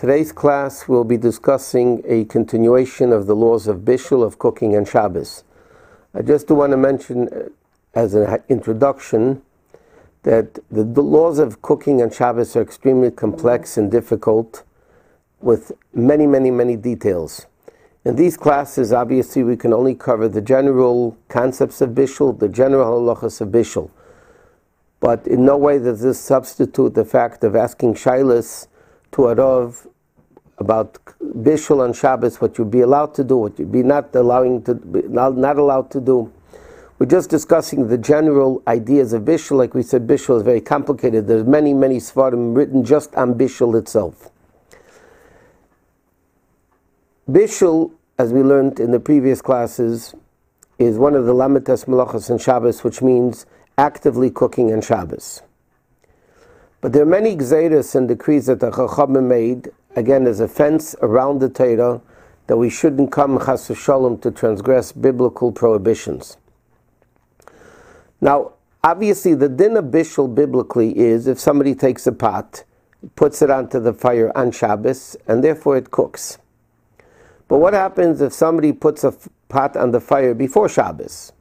Today's class will be discussing a continuation of the laws of Bishul, of cooking and Shabbos. I just want to mention uh, as an introduction that the, the, laws of cooking and Shabbos are extremely complex and difficult with many, many, many details. In these classes, obviously, we can only cover the general concepts of Bishul, the general halachas of Bishul. But in no way does this substitute the fact of asking Shilas to a Arov about Bishul on Shabbos, what you'd be allowed to do, what you'd be not allowing to not, not allowed to do. We're just discussing the general ideas of Bishul. Like we said, Bishul is very complicated. There's many, many svarim written just on Bishul itself. Bishul, as we learned in the previous classes, is one of the Lamed Tes Malachas and Shabbos, which means actively cooking on Shabbos. But there are many gzeiras and decrees that the Chachamim made, again, as a fence around the Torah, that we shouldn't come chas shalom to transgress biblical prohibitions. Now, obviously, the din of bishul biblically is if somebody takes a pot, puts it onto the fire on Shabbos, and therefore it cooks. But what happens if somebody puts a pot on the fire before Shabbos,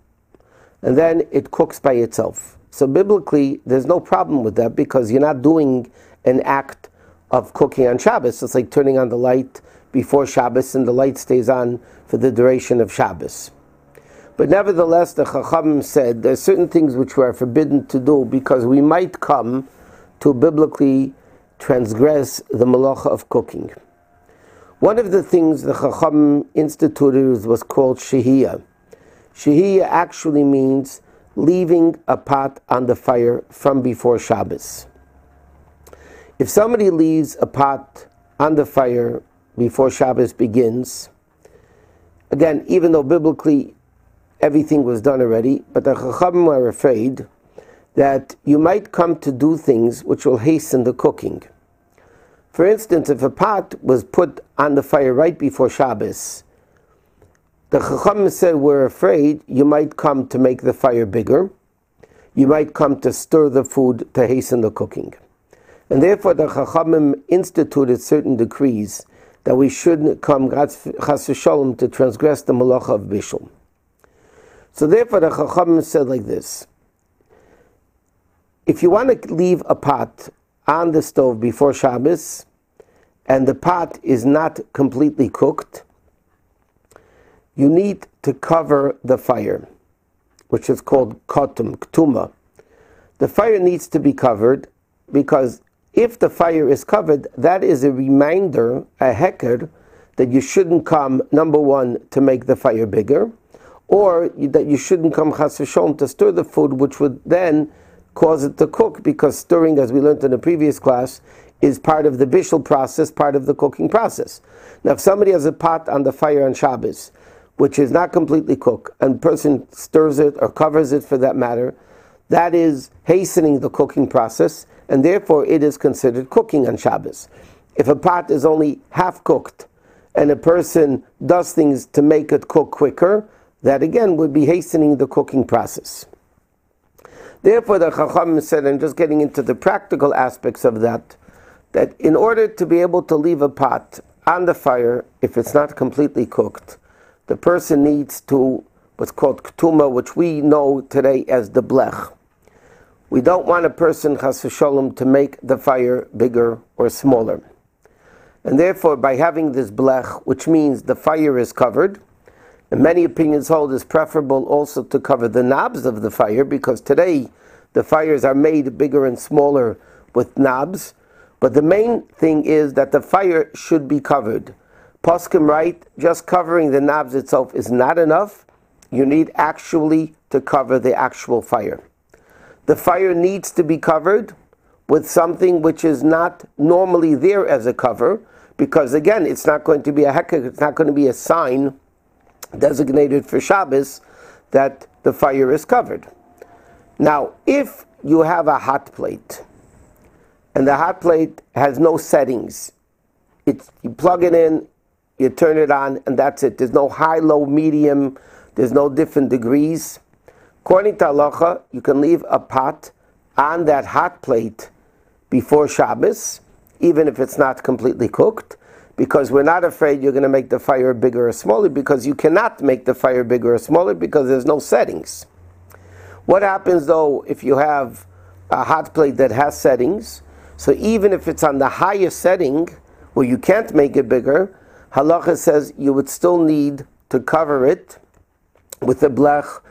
and then it cooks by itself? So biblically, there's no problem with that because you're not doing an act of cooking on Shabbos. It's like turning on the light before Shabbos, and the light stays on for the duration of Shabbos. But nevertheless, the Chachamim said there are certain things which we are forbidden to do because we might come to biblically transgress the malacha of cooking. One of the things the Chacham instituted was called shehiyah. Shehiyah actually means leaving a pot on the fire from before Shabbos. If somebody leaves a pot on the fire before Shabbos begins, again, even though biblically everything was done already, but the Chachamim are afraid that you might come to do things which will hasten the cooking. For instance, if a pot was put on the fire right before Shabbos, the Chacham said, We're afraid you might come to make the fire bigger. You might come to stir the food to hasten the cooking. And therefore, the Chachamim instituted certain decrees that we shouldn't come, to transgress the malacha of Bishul. So therefore, the Chachamim said like this If you want to leave a pot on the stove before Shabbos, and the pot is not completely cooked, you need to cover the fire, which is called kotum, ktuma. The fire needs to be covered because if the fire is covered, that is a reminder, a heker, that you shouldn't come, number one, to make the fire bigger, or that you shouldn't come chas to stir the food, which would then cause it to cook, because stirring, as we learned in the previous class, is part of the bishul process, part of the cooking process. Now, if somebody has a pot on the fire on Shabbos, which is not completely cooked, and person stirs it or covers it for that matter, that is hastening the cooking process, and therefore it is considered cooking on Shabbos. If a pot is only half cooked, and a person does things to make it cook quicker, that again would be hastening the cooking process. Therefore, the Chacham said, and just getting into the practical aspects of that, that in order to be able to leave a pot on the fire, if it's not completely cooked, the person needs to what's called ktuma, which we know today as the blech. We don't want a person, chas to make the fire bigger or smaller. And therefore, by having this blech, which means the fire is covered, and many opinions hold it's preferable also to cover the knobs of the fire, because today the fires are made bigger and smaller with knobs. But the main thing is that the fire should be covered. Poskim write, just covering the knobs itself is not enough. You need actually to cover the actual fire. The fire needs to be covered with something which is not normally there as a cover, because again, it's not going to be a heker, it's not going to be a sign designated for Shabbos that the fire is covered. Now, if you have a hot plate, and the hot plate has no settings, it's, you plug it in, you turn it on, and that's it. There's no high, low, medium, there's no different degrees. According to halacha, you can leave a pot on that hot plate before Shabbos, even if it's not completely cooked, because we're not afraid you're going to make the fire bigger or smaller, because you cannot make the fire bigger or smaller because there's no settings. What happens though if you have a hot plate that has settings? So even if it's on the highest setting, where you can't make it bigger, halacha says you would still need to cover it with a blech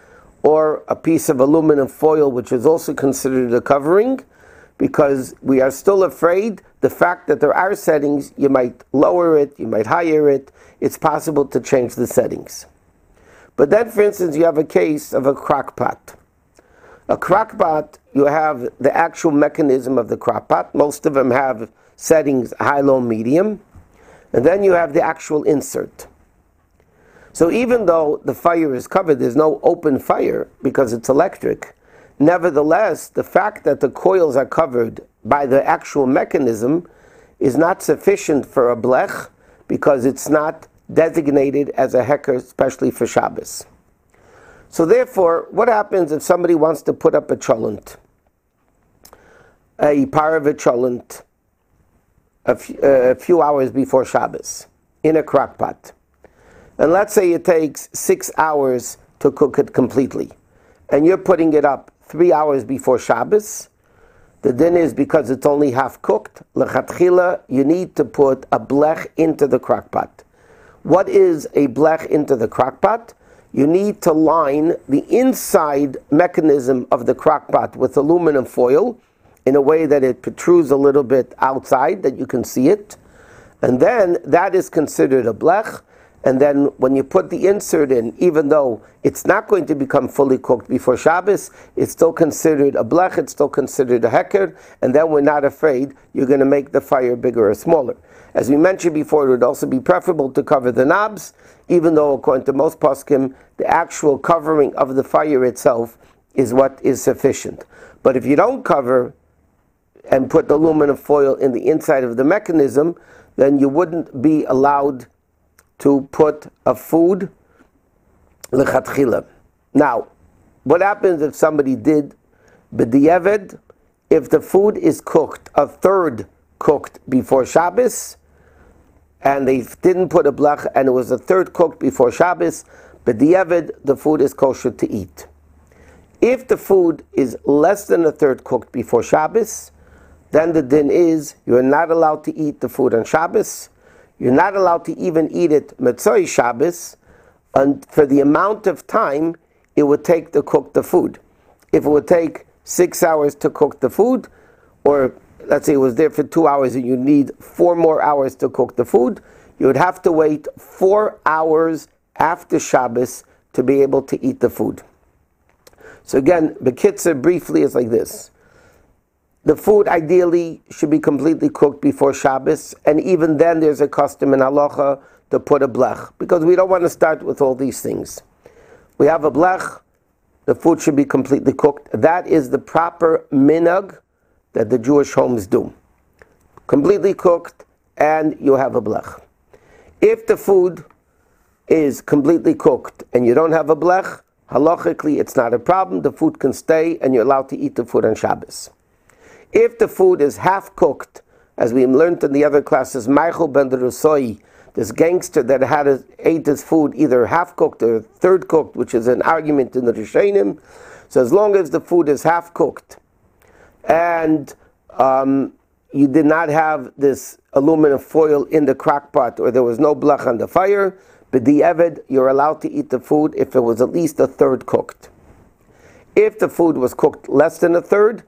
or a piece of aluminum foil, which is also considered a covering, because we are still afraid the fact that there are settings, you might lower it, you might higher it, it's possible to change the settings. But then, for instance, you have a case of a crock pot. A crock pot, you have the actual mechanism of the crock pot. Most of them have settings high, low, medium. And then you have the actual insert. So even though the fire is covered, there's no open fire because it's electric. Nevertheless, the fact that the coils are covered by the actual mechanism is not sufficient for a blech because it's not designated as a heker, especially for Shabbos. So therefore, what happens if somebody wants to put up a cholent, a paravet cholent, a, few hours before Shabbos in a crock pot? And let's say it takes six hours to cook it completely, and you're putting it up three hours before Shabbos. The din is because it's only half cooked. Lechatchila, you need to put a blech into the crock pot. What is a blech into the crock pot? You need to line the inside mechanism of the crock pot with aluminum foil in a way that it protrudes a little bit outside, that you can see it. And then that is considered a blech. And then when you put the insert in, even though it's not going to become fully cooked before Shabbos, it's still considered a blech, it's still considered a heker, and then we're not afraid you're going to make the fire bigger or smaller. As we mentioned before, it would also be preferable to cover the knobs, even though according to most poskim, the actual covering of the fire itself is what is sufficient. But if you don't cover and put aluminum foil in the inside of the mechanism, then you wouldn't be allowed to put a food lechatchila. Now, what happens if somebody did b'di'eved? If the food is cooked, a third cooked before Shabbos, and they didn't put a blech, and it was a third cooked before Shabbos, b'di'eved, the food is kosher to eat. If the food is less than a third cooked before Shabbos, then the din is you are not allowed to eat the food on Shabbos. You're not allowed to even eat it Motzei Shabbos, and for the amount of time it would take to cook the food. If it would take six hours to cook the food, or let's say it was there for two hours and you need four more hours to cook the food, you would have to wait four hours after Shabbos to be able to eat the food. So again, Bekitzer briefly is like this. The food ideally should be completely cooked before Shabbos, and even then there's a custom in halacha to put a blech, because we don't want to start with all these things. We have a blech, the food should be completely cooked. That is the proper minhag that the Jewish homes do. Completely cooked, and you have a blech. If the food is completely cooked and you don't have a blech, halachically it's not a problem. The food can stay, and you're allowed to eat the food on Shabbos. If the food is half cooked, as we learned in the other classes, Maachal ben Drusai, this gangster that had a, ate his food either half cooked or third cooked, which is an argument in the Rishonim. So as long as the food is half cooked, and um, you did not have this aluminum foil in the crock pot, or there was no blech on the fire, b'di'eved, you're allowed to eat the food if it was at least a third cooked. If the food was cooked less than a third,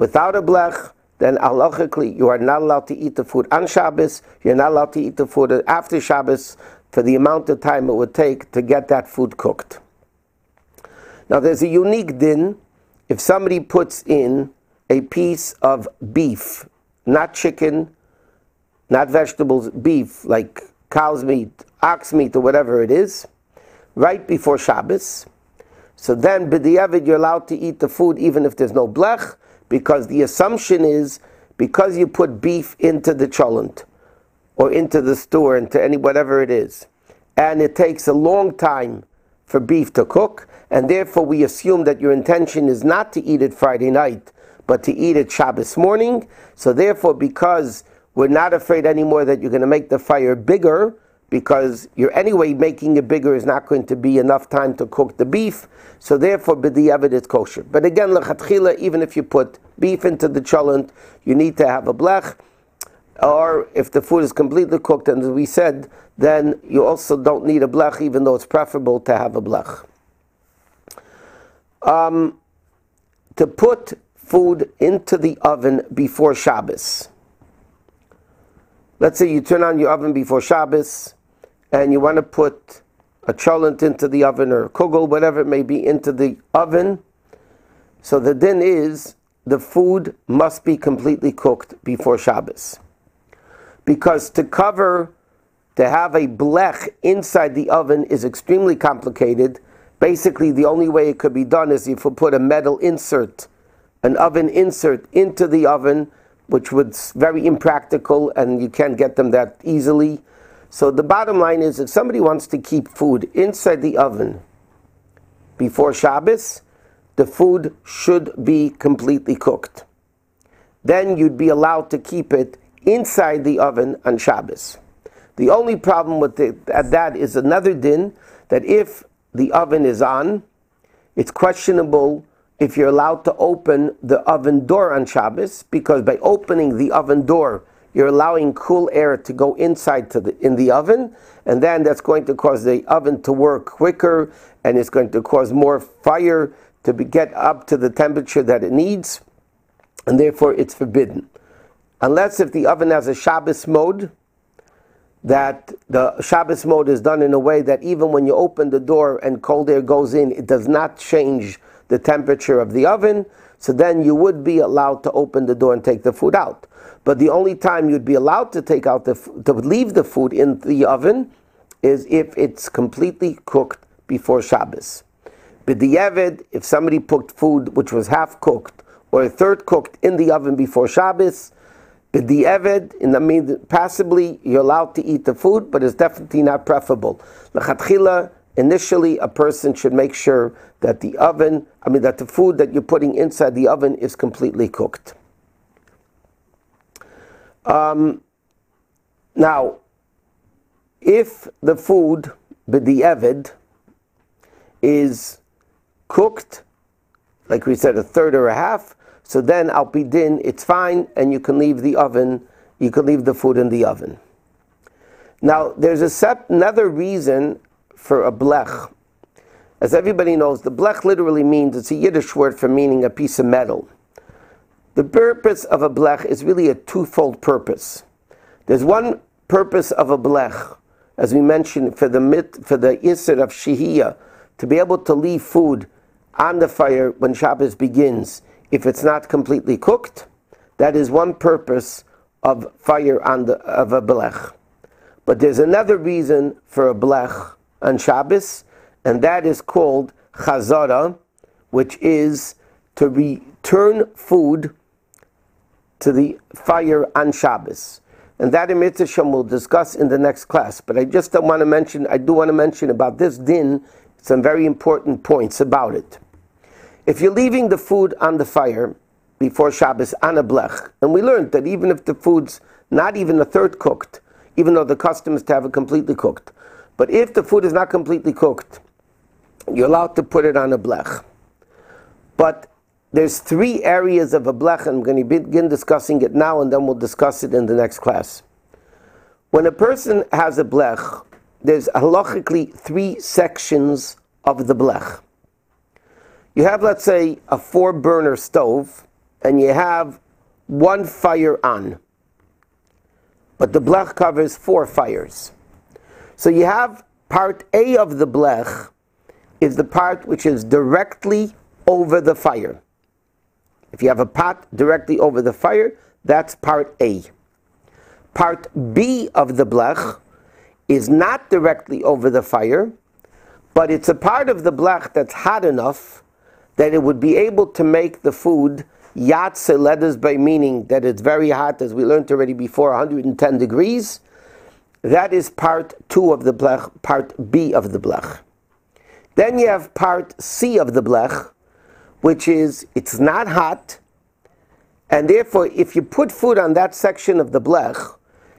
without a blech, then halachically you are not allowed to eat the food on Shabbos. You're not allowed to eat the food after Shabbos for the amount of time it would take to get that food cooked. Now there's a unique din if somebody puts in a piece of beef, not chicken, not vegetables, beef like cow's meat, ox meat, or whatever it is, right before Shabbos. So then, b'di'evid, you're allowed to eat the food even if there's no blech, because the assumption is because you put beef into the cholent or into the store, into any whatever it is, and it takes a long time for beef to cook, and therefore we assume that your intention is not to eat it Friday night, but to eat it Shabbos morning. So therefore, because we're not afraid anymore that you're going to make the fire bigger because you're anyway making it bigger is not going to be enough time to cook the beef. So therefore, b'diavad is kosher. But again, lechatchila, even if you put beef into the cholent, you need to have a blech. Or if the food is completely cooked, and as we said, then you also don't need a blech, even though it's preferable to have a blech. Um, to put food into the oven before Shabbos. Let's say you turn on your oven before Shabbos and you want to put a cholent into the oven or a kugel, whatever it may be, into the oven. So the din is the food must be completely cooked before Shabbos. Because to cover, to have a blech inside the oven is extremely complicated. Basically, the only way it could be done is if you put a metal insert, an oven insert into the oven, which was very impractical and you can't get them that easily. So the bottom line is if somebody wants to keep food inside the oven before Shabbos, the food should be completely cooked. Then you'd be allowed to keep it inside the oven on Shabbos. The only problem with that is another din that if the oven is on, it's questionable if you're allowed to open the oven door on Shabbos because by opening the oven door, you're allowing cool air to go inside to the, in the oven, and then that's going to cause the oven to work quicker, and it's going to cause more fire to be, get up to the temperature that it needs, and therefore it's forbidden. Unless if the oven has a Shabbos mode, that the Shabbos mode is done in a way that even when you open the door and cold air goes in, it does not change the temperature of the oven, so then you would be allowed to open the door and take the food out. But the only time you'd be allowed to take out the to leave the food in the oven is if it's completely cooked before Shabbos. B'di'evid, if somebody put food which was half cooked or a third cooked in the oven before Shabbos, b'di'evid, in the mean, passively, you're allowed to eat the food, but it's definitely not preferable. Initially, a person should make sure that the oven, I mean, that the food that you're putting inside the oven is completely cooked. Um, now, if the food, b'di'evid, is cooked, like we said, a third or a half, so then al din, it's fine, and you can leave the oven, you can leave the food in the oven. Now, there's sep- another reason for a blech. As everybody knows, the blech literally means, it's a Yiddish word for meaning a piece of metal. The purpose of a blech is really a twofold purpose. There's one purpose of a blech, as we mentioned, for the mit, for the isser of shehiyah, to be able to leave food on the fire when Shabbos begins, if it's not completely cooked. That is one purpose of fire on the of a blech. But there's another reason for a blech on Shabbos, and that is called chazara, which is to return food to the fire on Shabbos. And that in Mitzvah we'll discuss in the next class. But I just don't want to mention, I do want to mention about this din some very important points about it. If you're leaving the food on the fire before Shabbos on a blech, and we learned that even if the food's not even a third cooked, even though the custom is to have it completely cooked, but if the food is not completely cooked, you're allowed to put it on a blech. But there's three areas of a blech, and I'm going to begin discussing it now, and then we'll discuss it in the next class. When a person has a blech, there's halachically three sections of the blech. You have, let's say, a four burner stove, and you have one fire on. But the blech covers four fires. So you have part A of the blech is the part which is directly over the fire. If you have a pot directly over the fire, that's part A. Part B of the blech is not directly over the fire, but it's a part of the blech that's hot enough that it would be able to make the food yad soledes bo meaning that it's very hot, as we learned already before, 110 degrees. That is part two of the blech, part B of the blech. Then you have part C of the blech, which is it's not hot And therefore, if you put food on that section of the blech,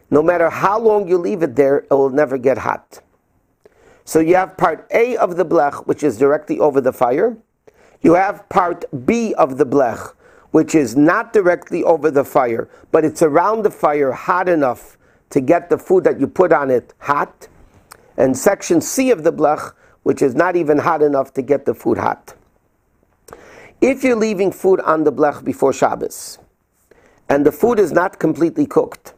no matter how long you leave it there, it will never get hot. So you have part A of the blech, which is directly over the fire. You have part B of the blech, which is not directly over the fire, but it's around the fire hot enough to get the food that you put on it hot. And section C of the blech, which is not even hot enough to get the food hot. If you're leaving food on the blech before Shabbos, and the food is not completely cooked,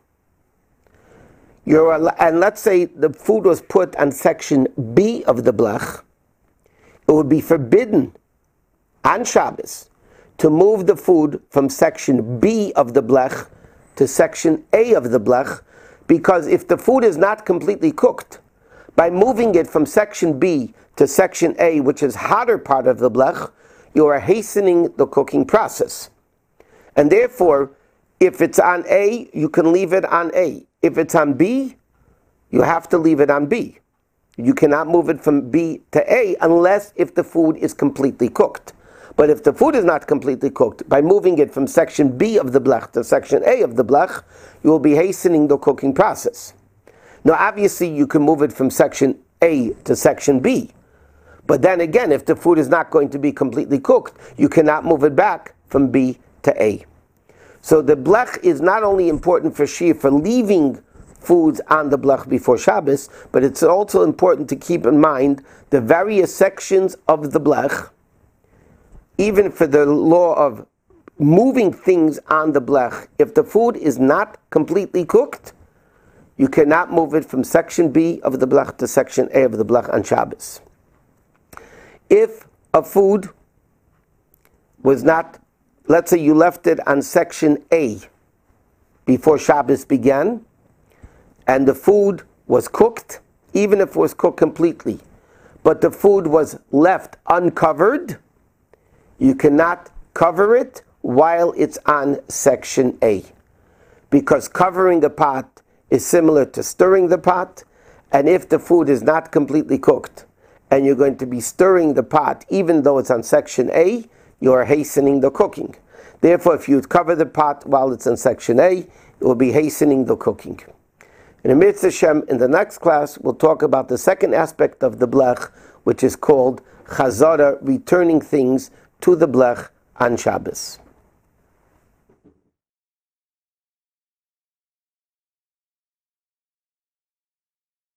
you're, and let's say the food was put on section B of the blech, it would be forbidden on Shabbos to move the food from section B of the blech to section A of the blech, because if the food is not completely cooked, by moving it from section B to section A, which is hotter part of the blech, you are hastening the cooking process. And therefore, if it's on A, you can leave it on A. If it's on B, you have to leave it on B. You cannot move it from B to A unless if the food is completely cooked. But if the food is not completely cooked, by moving it from section B of the blech to section A of the blech, you will be hastening the cooking process. Now, obviously, you can move it from section A to section B. But then again, if the food is not going to be completely cooked, you cannot move it back from B to A. So the blech is not only important for Shia for leaving foods on the blech before Shabbos, but it's also important to keep in mind the various sections of the blech, even for the law of moving things on the blech. If the food is not completely cooked, you cannot move it from section B of the blech to section A of the blech on Shabbos. If a food was not, let's say you left it on section A before Shabbos began, and the food was cooked, even if it was cooked completely, but the food was left uncovered, you cannot cover it while it's on section A. Because covering the pot is similar to stirring the pot, and if the food is not completely cooked, and you're going to be stirring the pot, even though it's on section A, you are hastening the cooking. Therefore, if you cover the pot while it's in section A, it will be hastening the cooking. In the Mitzvah Shem, in the next class, we'll talk about the second aspect of the blech, which is called chazara, returning things to the blech on Shabbos.